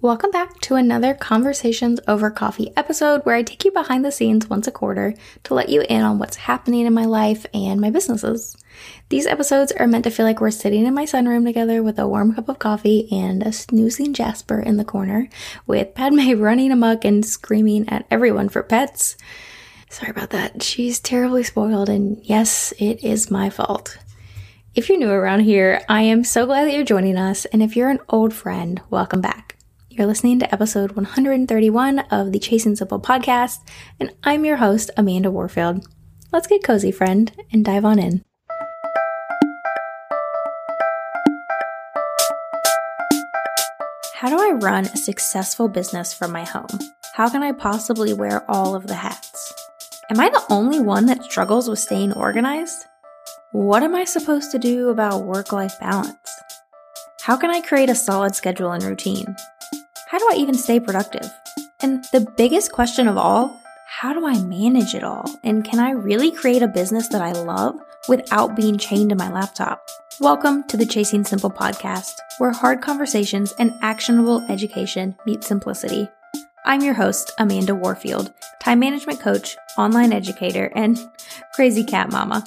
Welcome back to another Conversations Over Coffee episode where I take you behind the scenes once a quarter to let you in on what's happening in my life and my businesses. These episodes are meant to feel like we're sitting in my sunroom together with a warm cup of coffee and a snoozing Jasper in the corner, with Padme running amok and screaming at everyone for pets. Sorry about that. She's terribly spoiled, and yes, it is my fault. If you're new around here, I am so glad that you're joining us, and if you're an old friend, welcome back. You're listening to episode 131 of the Chasing Simple podcast, and I'm your host, Amanda Warfield. Let's get cozy, friend, and dive on in. How do I run a successful business from my home? How can I possibly wear all of the hats? Am I the only one that struggles with staying organized? What am I supposed to do about work life balance? How can I create a solid schedule and routine? How do I even stay productive? And the biggest question of all, how do I manage it all? And can I really create a business that I love without being chained to my laptop? Welcome to the Chasing Simple podcast, where hard conversations and actionable education meet simplicity. I'm your host, Amanda Warfield, time management coach, online educator, and crazy cat mama.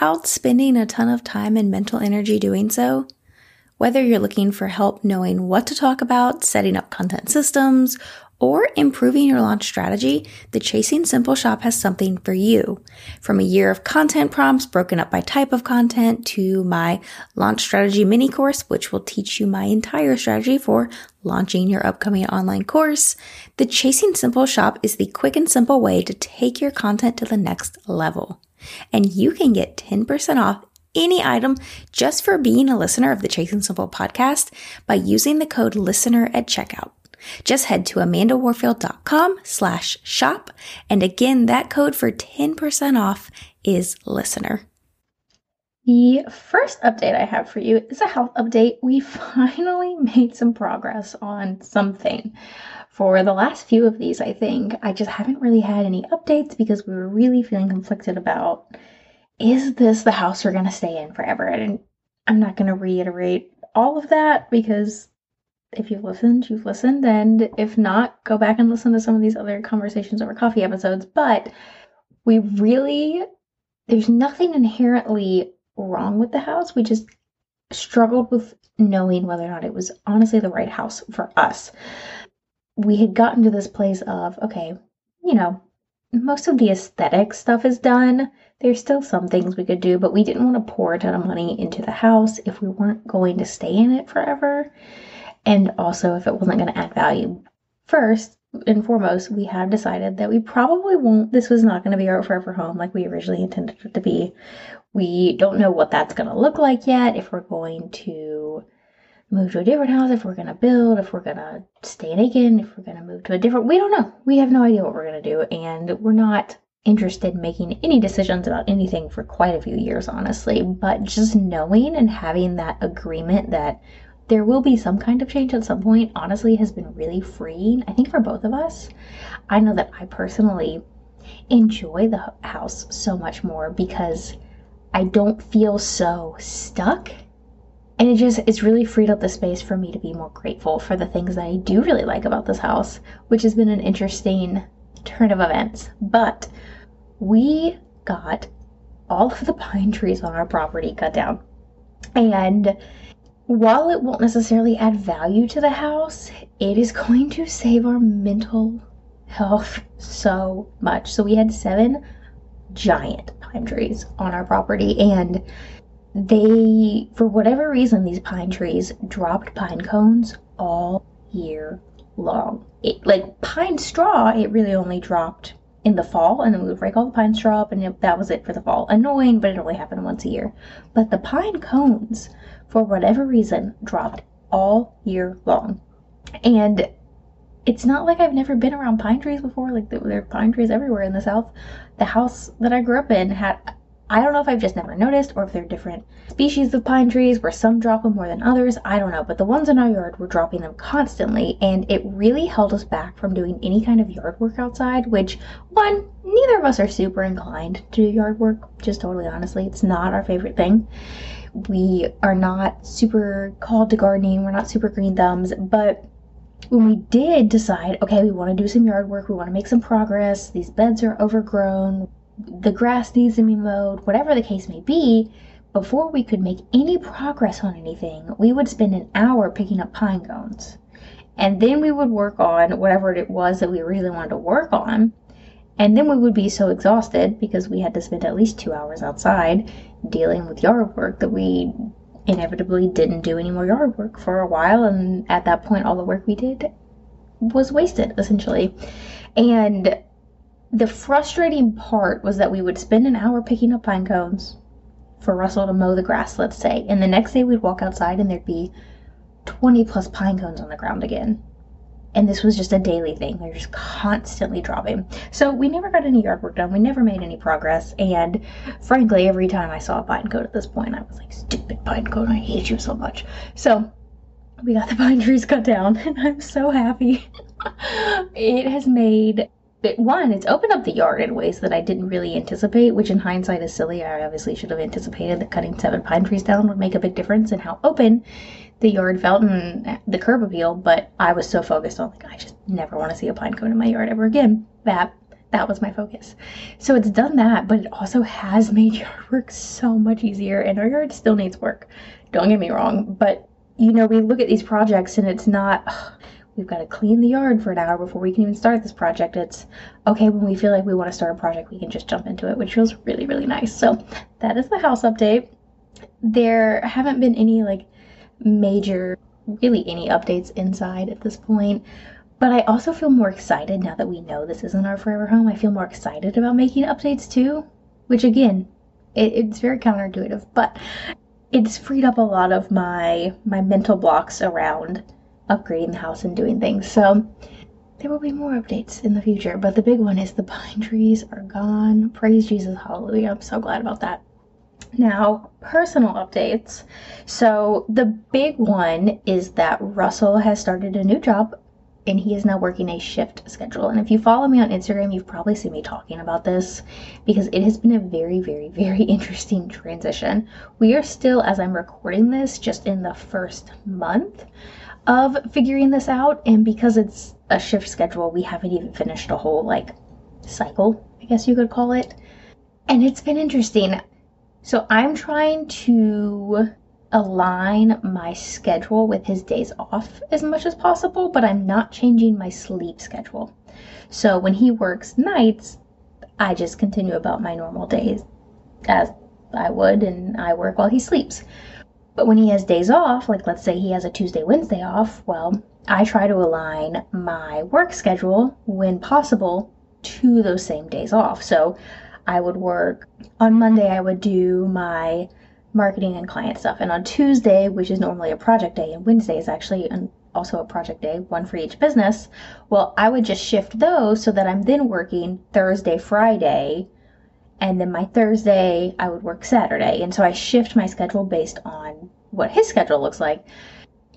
without spending a ton of time and mental energy doing so? Whether you're looking for help knowing what to talk about, setting up content systems, or improving your launch strategy, the Chasing Simple shop has something for you. From a year of content prompts broken up by type of content to my launch strategy mini course, which will teach you my entire strategy for launching your upcoming online course, the Chasing Simple shop is the quick and simple way to take your content to the next level. And you can get 10% off any item just for being a listener of the Chasing Simple podcast by using the code listener at checkout. Just head to amandawarfield.com slash shop. And again, that code for 10% off is listener. The first update I have for you is a health update. We finally made some progress on something. For the last few of these, I think, I just haven't really had any updates because we were really feeling conflicted about is this the house we're going to stay in forever? And I'm not going to reiterate all of that because if you've listened, you've listened. And if not, go back and listen to some of these other conversations over coffee episodes. But we really, there's nothing inherently wrong with the house. We just struggled with knowing whether or not it was honestly the right house for us. We had gotten to this place of, okay, you know, most of the aesthetic stuff is done. There's still some things we could do, but we didn't want to pour a ton of money into the house if we weren't going to stay in it forever and also if it wasn't going to add value. First and foremost, we have decided that we probably won't, this was not going to be our forever home like we originally intended it to be. We don't know what that's going to look like yet, if we're going to move to a different house, if we're going to build, if we're going to stay in Aiken, if we're going to move to a different, we don't know. We have no idea what we're going to do, and we're not interested in making any decisions about anything for quite a few years, honestly. But just knowing and having that agreement that there will be some kind of change at some point, honestly, has been really freeing, I think, for both of us. I know that I personally enjoy the house so much more because I don't feel so stuck. And it just, it's really freed up the space for me to be more grateful for the things that I do really like about this house, which has been an interesting turn of events. But we got all of the pine trees on our property cut down. And while it won't necessarily add value to the house, it is going to save our mental health so much. So we had seven giant pine trees on our property and they, for whatever reason, these pine trees dropped pine cones all year long. It, like pine straw, it really only dropped in the fall, and then we would break all the pine straw up, and it, that was it for the fall. Annoying, but it only happened once a year. But the pine cones, for whatever reason, dropped all year long. And it's not like I've never been around pine trees before. Like there are pine trees everywhere in the South. The house that I grew up in had I don't know if I've just never noticed or if they're different species of pine trees where some drop them more than others. I don't know. But the ones in our yard were dropping them constantly and it really held us back from doing any kind of yard work outside, which, one, neither of us are super inclined to do yard work, just totally honestly. It's not our favorite thing. We are not super called to gardening, we're not super green thumbs, but when we did decide, okay, we want to do some yard work, we want to make some progress, these beds are overgrown, the grass needs to be mowed, whatever the case may be, before we could make any progress on anything, we would spend an hour picking up pine cones. And then we would work on whatever it was that we really wanted to work on. And then we would be so exhausted because we had to spend at least two hours outside dealing with yard work that we inevitably didn't do any more yard work for a while. And at that point, all the work we did was wasted, essentially. And the frustrating part was that we would spend an hour picking up pine cones for Russell to mow the grass, let's say, and the next day we'd walk outside and there'd be 20 plus pine cones on the ground again. And this was just a daily thing. They're just constantly dropping. So we never got any yard work done. We never made any progress. And frankly, every time I saw a pine cone at this point, I was like, stupid pine cone, I hate you so much. So we got the pine trees cut down, and I'm so happy. it has made it, one, it's opened up the yard in ways that I didn't really anticipate, which in hindsight is silly. I obviously should have anticipated that cutting seven pine trees down would make a big difference in how open the yard felt and the curb appeal, but I was so focused on like I just never want to see a pine cone in my yard ever again. That that was my focus. So it's done that, but it also has made yard work so much easier and our yard still needs work. Don't get me wrong, but you know, we look at these projects and it's not we've got to clean the yard for an hour before we can even start this project. It's okay when we feel like we want to start a project, we can just jump into it, which feels really, really nice. So that is the house update. There haven't been any like major, really any updates inside at this point. But I also feel more excited now that we know this isn't our forever home. I feel more excited about making updates too, which again, it, it's very counterintuitive, but it's freed up a lot of my my mental blocks around upgrading the house and doing things. So there will be more updates in the future, but the big one is the pine trees are gone. Praise Jesus, hallelujah. I'm so glad about that. Now, personal updates. So, the big one is that Russell has started a new job and he is now working a shift schedule. And if you follow me on Instagram, you've probably seen me talking about this because it has been a very, very, very interesting transition. We are still, as I'm recording this, just in the first month of figuring this out. And because it's a shift schedule, we haven't even finished a whole like cycle, I guess you could call it. And it's been interesting. So I'm trying to align my schedule with his days off as much as possible, but I'm not changing my sleep schedule. So when he works nights, I just continue about my normal days as I would, and I work while he sleeps. But when he has days off, like let's say he has a Tuesday, Wednesday off, well, I try to align my work schedule when possible to those same days off. So I would work on Monday, I would do my marketing and client stuff. And on Tuesday, which is normally a project day, and Wednesday is actually an, also a project day, one for each business, well, I would just shift those so that I'm then working Thursday, Friday and then my Thursday I would work Saturday. And so I shift my schedule based on what his schedule looks like.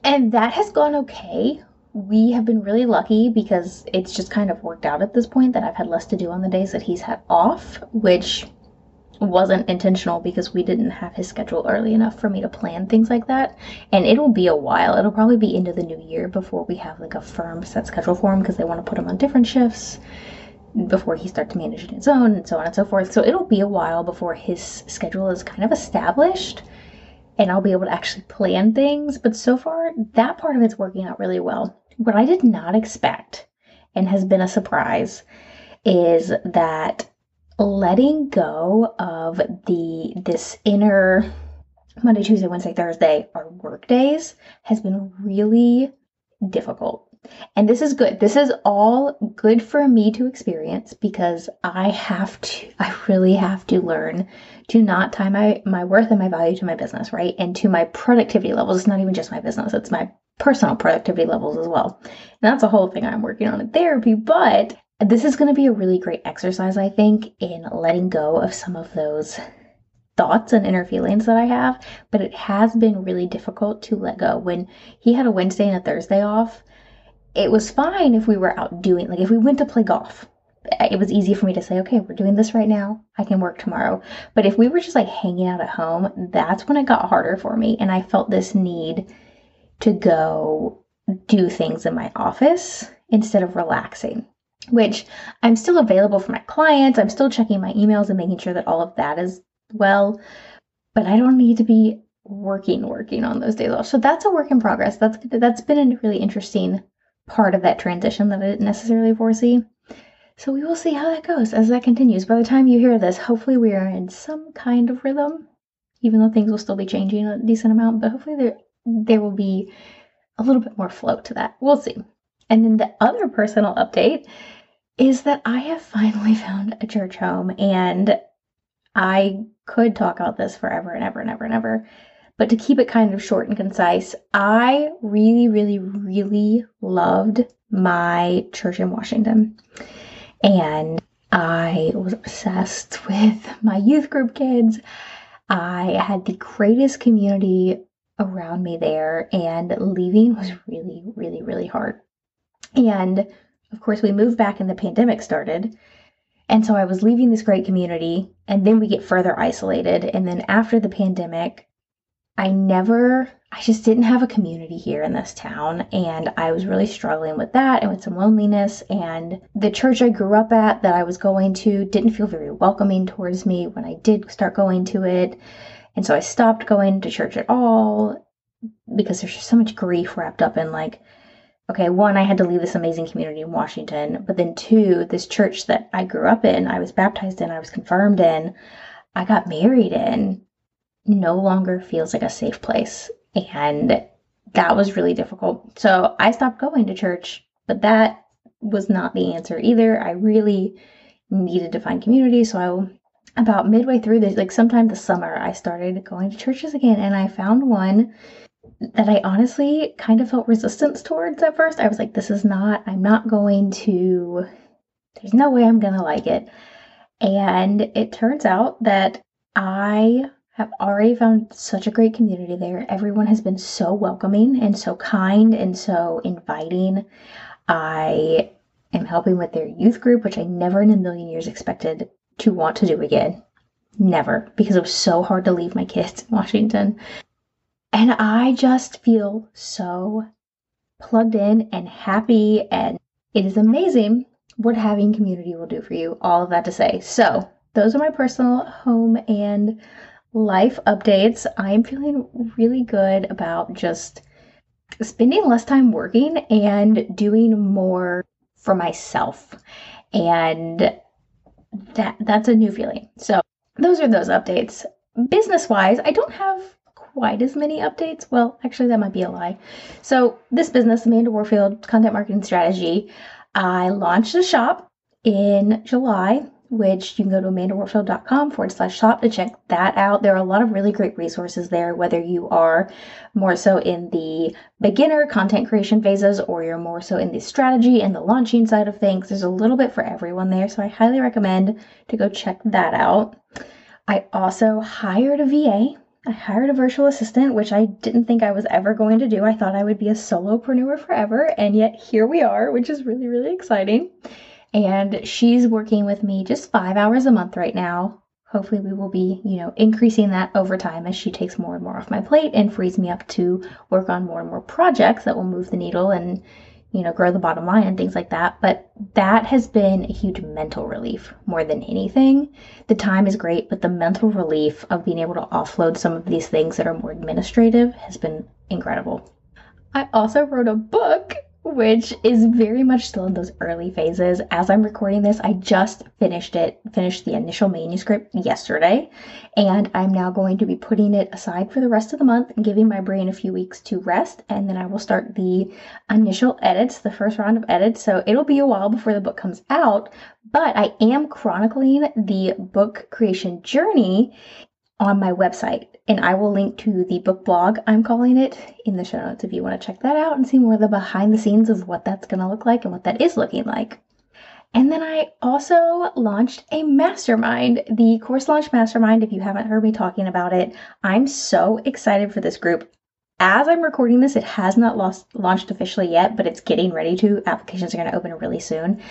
And that has gone okay. We have been really lucky because it's just kind of worked out at this point that I've had less to do on the days that he's had off, which wasn't intentional because we didn't have his schedule early enough for me to plan things like that. And it'll be a while. It'll probably be into the new year before we have like a firm set schedule for him because they want to put him on different shifts before he starts managing his own and so on and so forth. So it'll be a while before his schedule is kind of established and I'll be able to actually plan things. But so far, that part of it's working out really well. What I did not expect and has been a surprise is that letting go of the this inner Monday, Tuesday, Wednesday, Thursday are work days has been really difficult. And this is good. This is all good for me to experience because I have to, I really have to learn to not tie my, my worth and my value to my business, right? And to my productivity levels. It's not even just my business, it's my personal productivity levels as well. And that's a whole thing I'm working on in therapy, but this is going to be a really great exercise, I think, in letting go of some of those thoughts and inner feelings that I have, but it has been really difficult to let go. When he had a Wednesday and a Thursday off, it was fine if we were out doing, like if we went to play golf. It was easy for me to say, okay, we're doing this right now. I can work tomorrow. But if we were just like hanging out at home, that's when it got harder for me. And I felt this need to go do things in my office instead of relaxing which I'm still available for my clients. I'm still checking my emails and making sure that all of that is well, but I don't need to be working working on those days off. So that's a work in progress. That's that's been a really interesting part of that transition that I didn't necessarily foresee. So we will see how that goes as that continues. By the time you hear this, hopefully we are in some kind of rhythm, even though things will still be changing a decent amount, but hopefully there there will be a little bit more flow to that. We'll see. And then the other personal update is that I have finally found a church home and I could talk about this forever and ever and ever and ever. But to keep it kind of short and concise, I really, really, really loved my church in Washington. And I was obsessed with my youth group kids. I had the greatest community around me there, and leaving was really, really, really hard. And of course, we moved back and the pandemic started. And so I was leaving this great community, and then we get further isolated. And then after the pandemic, I never, I just didn't have a community here in this town. And I was really struggling with that and with some loneliness. And the church I grew up at that I was going to didn't feel very welcoming towards me when I did start going to it. And so I stopped going to church at all because there's just so much grief wrapped up in like okay, one, I had to leave this amazing community in Washington, but then two, this church that I grew up in, I was baptized in, I was confirmed in, I got married in, no longer feels like a safe place. And that was really difficult. So I stopped going to church, but that was not the answer either. I really needed to find community. So I, about midway through this, like sometime this summer, I started going to churches again and I found one that I honestly kind of felt resistance towards at first. I was like, this is not, I'm not going to, there's no way I'm going to like it. And it turns out that I have already found such a great community there. Everyone has been so welcoming and so kind and so inviting. I am helping with their youth group, which I never in a million years expected to want to do again. Never, because it was so hard to leave my kids in Washington. And I just feel so plugged in and happy. And it is amazing what having community will do for you. All of that to say. So, those are my personal home and life updates. I'm feeling really good about just spending less time working and doing more for myself. And that that's a new feeling. So, those are those updates. Business wise, I don't have quite as many updates. Well, actually, that might be a lie. So, this business, Amanda Warfield Content Marketing Strategy, I launched a shop in July, which you can go to amandawarfield.com forward slash shop to check that out. There are a lot of really great resources there, whether you are more so in the beginner content creation phases or you're more so in the strategy and the launching side of things. There's a little bit for everyone there, so I highly recommend to go check that out. I also hired a VA I hired a virtual assistant, which I didn't think I was ever going to do. I thought I would be a solopreneur forever, and yet here we are, which is really, really exciting. And she's working with me just five hours a month right now. Hopefully, we will be, you know, increasing that over time as she takes more and more off my plate and frees me up to work on more and more projects that will move the needle and you know, grow the bottom line and things like that. But that has been a huge mental relief more than anything. The time is great, but the mental relief of being able to offload some of these things that are more administrative has been incredible. I also wrote a book which is very much still in those early phases. As I'm recording this, I just finished it, finished the initial manuscript yesterday, and I'm now going to be putting it aside for the rest of the month and giving my brain a few weeks to rest, and then I will start the initial edits, the first round of edits. So it'll be a while before the book comes out, but I am chronicling the book creation journey on my website. And I will link to the book blog, I'm calling it, in the show notes if you want to check that out and see more of the behind the scenes of what that's going to look like and what that is looking like. And then I also launched a mastermind, the Course Launch Mastermind. If you haven't heard me talking about it, I'm so excited for this group. As I'm recording this, it has not lost, launched officially yet, but it's getting ready to. Applications are going to open really soon.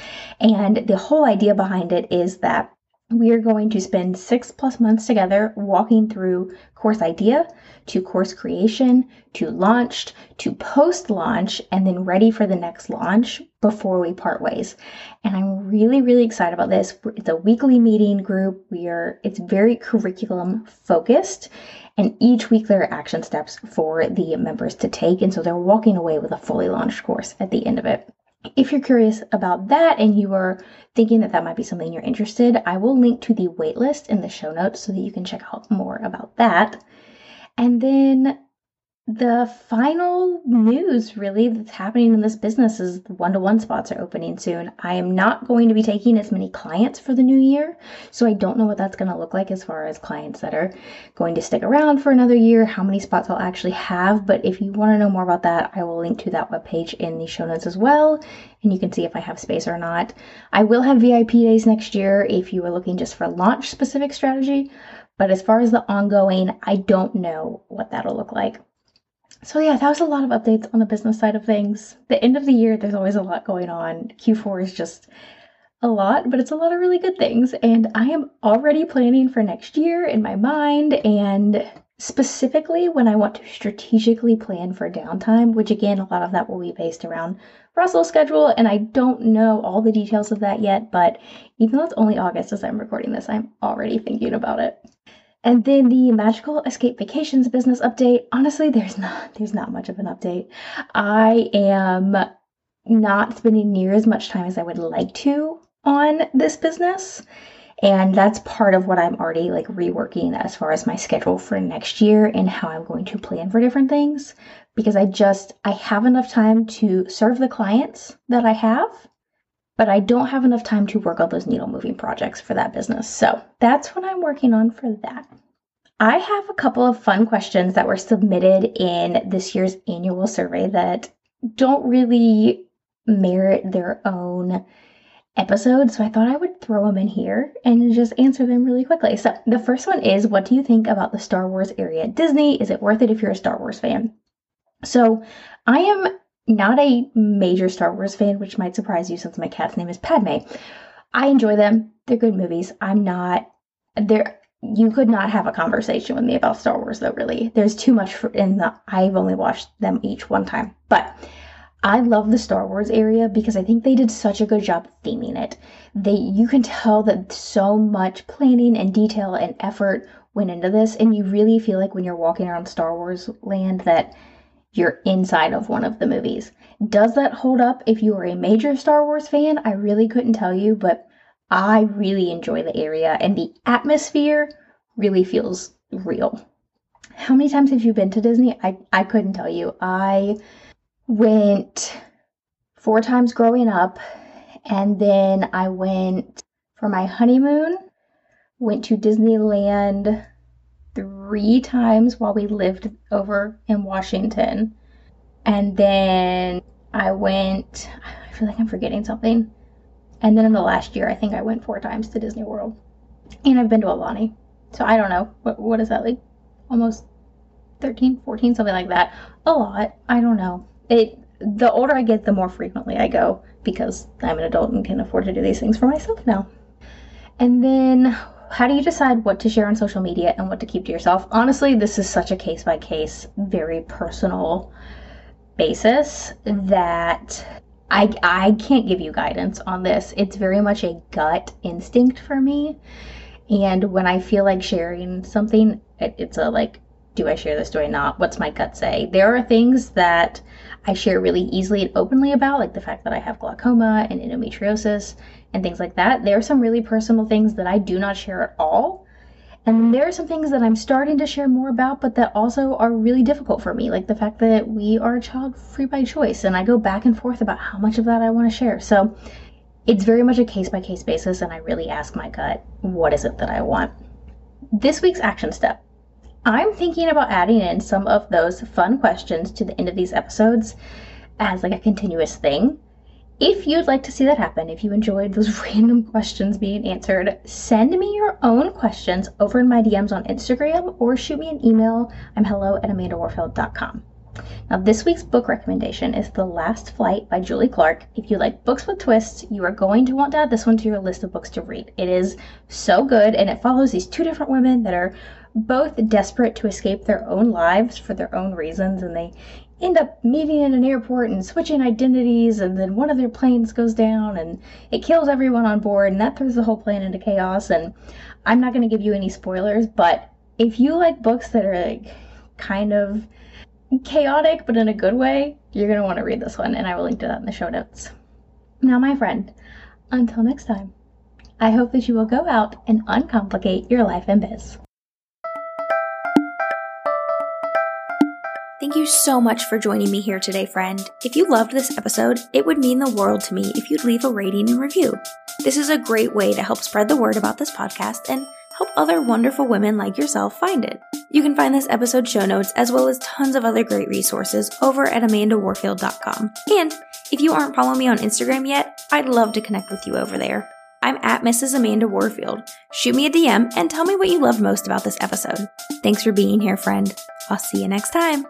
And the whole idea behind it is that we are going to spend six plus months together walking through course idea to course creation to launched to post launch and then ready for the next launch before we part ways. And i'm really really excited about this. It's a weekly meeting group. We are it's very curriculum focused and each week there are action steps for the members to take. And so they're walking away with a fully launched course at the end of it if you're curious about that and you are thinking that that might be something you're interested, I will link to the waitlist in the show notes so that you can check out more about that. And then the final news really that's happening in this business is one-to-one spots are opening soon. I am not going to be taking as many clients for the new year, so I don't know what that's going to look like as far as clients that are going to stick around for another year, how many spots I'll actually have, but if you want to know more about that, I will link to that webpage in the show notes as well, and you can see if I have space or not. I will have VIP days next year if you are looking just for launch specific strategy, but as far as the ongoing, I don't know what that'll look like. So yeah, that was a lot of updates on the business side of things. The end of the year, there's always a lot going on. Q4 is just a lot, but it's a lot of really good things. And I am already planning for next year in my mind and specifically when I want to strategically plan for downtime, which again, a lot of that will be based around Russell's schedule. And I don't know all the details of that yet, but even though it's only August as I'm recording this, I'm already thinking about it. And then the Magical Escape Vacations business update. Honestly, there's not there's not much of an update. I am not spending near as much time as I would like to on this business. And that's part of what I'm already like reworking as far as my schedule for next year and how I'm going to plan for different things because I just I have enough time to serve the clients that I have but I don't have enough time to work on those needle moving projects for that business. So that's what I'm working on for that. I have a couple of fun questions that were submitted in this year's annual survey that don't really merit their own episode. So I thought I would throw them in here and just answer them really quickly. So the first one is What do you think about the Star Wars area at Disney? Is it worth it if you're a Star Wars fan? So I am not a major Star Wars fan, which might surprise you since my cat's name is Padme. I enjoy them. They're good movies. I'm not there you could not have a conversation with me about Star Wars though really. There's too much for, in the I've only watched them each one time. But I love the Star Wars area because I think they did such a good job theming it. They you can tell that so much planning and detail and effort went into this and you really feel like when you're walking around Star Wars land that you're inside of one of the movies. Does that hold up if you are a major Star Wars fan? I really couldn't tell you, but I really enjoy the area and the atmosphere really feels real. How many times have you been to Disney? I, I couldn't tell you. I went four times growing up, and then I went for my honeymoon, went to Disneyland three times while we lived over in Washington. And then I went, I feel like I'm forgetting something. And then in the last year, I think I went four times to Disney World. And I've been to Aulani. So I don't know. What, what is that like? Almost 13, 14, something like that. A lot. I don't know. It the older I get, the more frequently I go because I'm an adult and can afford to do these things for myself now. And then how do you decide what to share on social media and what to keep to yourself? Honestly, this is such a case by case, very personal basis that I, I can't give you guidance on this. It's very much a gut instinct for me. And when I feel like sharing something, it, it's a like Do I share this? Do I not? What's my gut say? There are things that I share really easily and openly about, like the fact that I have glaucoma and endometriosis and things like that. There are some really personal things that I do not share at all. And there are some things that I'm starting to share more about, but that also are really difficult for me, like the fact that we are child free by choice. And I go back and forth about how much of that I want to share. So it's very much a case by case basis, and I really ask my gut, what is it that I want? This week's action step. I'm thinking about adding in some of those fun questions to the end of these episodes as like a continuous thing. If you'd like to see that happen, if you enjoyed those random questions being answered, send me your own questions over in my DMs on Instagram or shoot me an email. I'm hello at amandawarfield.com. Now, this week's book recommendation is The Last Flight by Julie Clark. If you like books with twists, you are going to want to add this one to your list of books to read. It is so good, and it follows these two different women that are both desperate to escape their own lives for their own reasons, and they end up meeting in an airport and switching identities, and then one of their planes goes down and it kills everyone on board, and that throws the whole plane into chaos. And I'm not going to give you any spoilers, but if you like books that are like kind of chaotic but in a good way, you're going to want to read this one, and I will link to that in the show notes. Now, my friend, until next time, I hope that you will go out and uncomplicate your life and biz. Thank you so much for joining me here today, friend. If you loved this episode, it would mean the world to me if you'd leave a rating and review. This is a great way to help spread the word about this podcast and help other wonderful women like yourself find it. You can find this episode show notes as well as tons of other great resources over at amandawarfield.com. And if you aren't following me on Instagram yet, I'd love to connect with you over there. I'm at Mrs. Amanda Warfield. Shoot me a DM and tell me what you loved most about this episode. Thanks for being here, friend. I'll see you next time.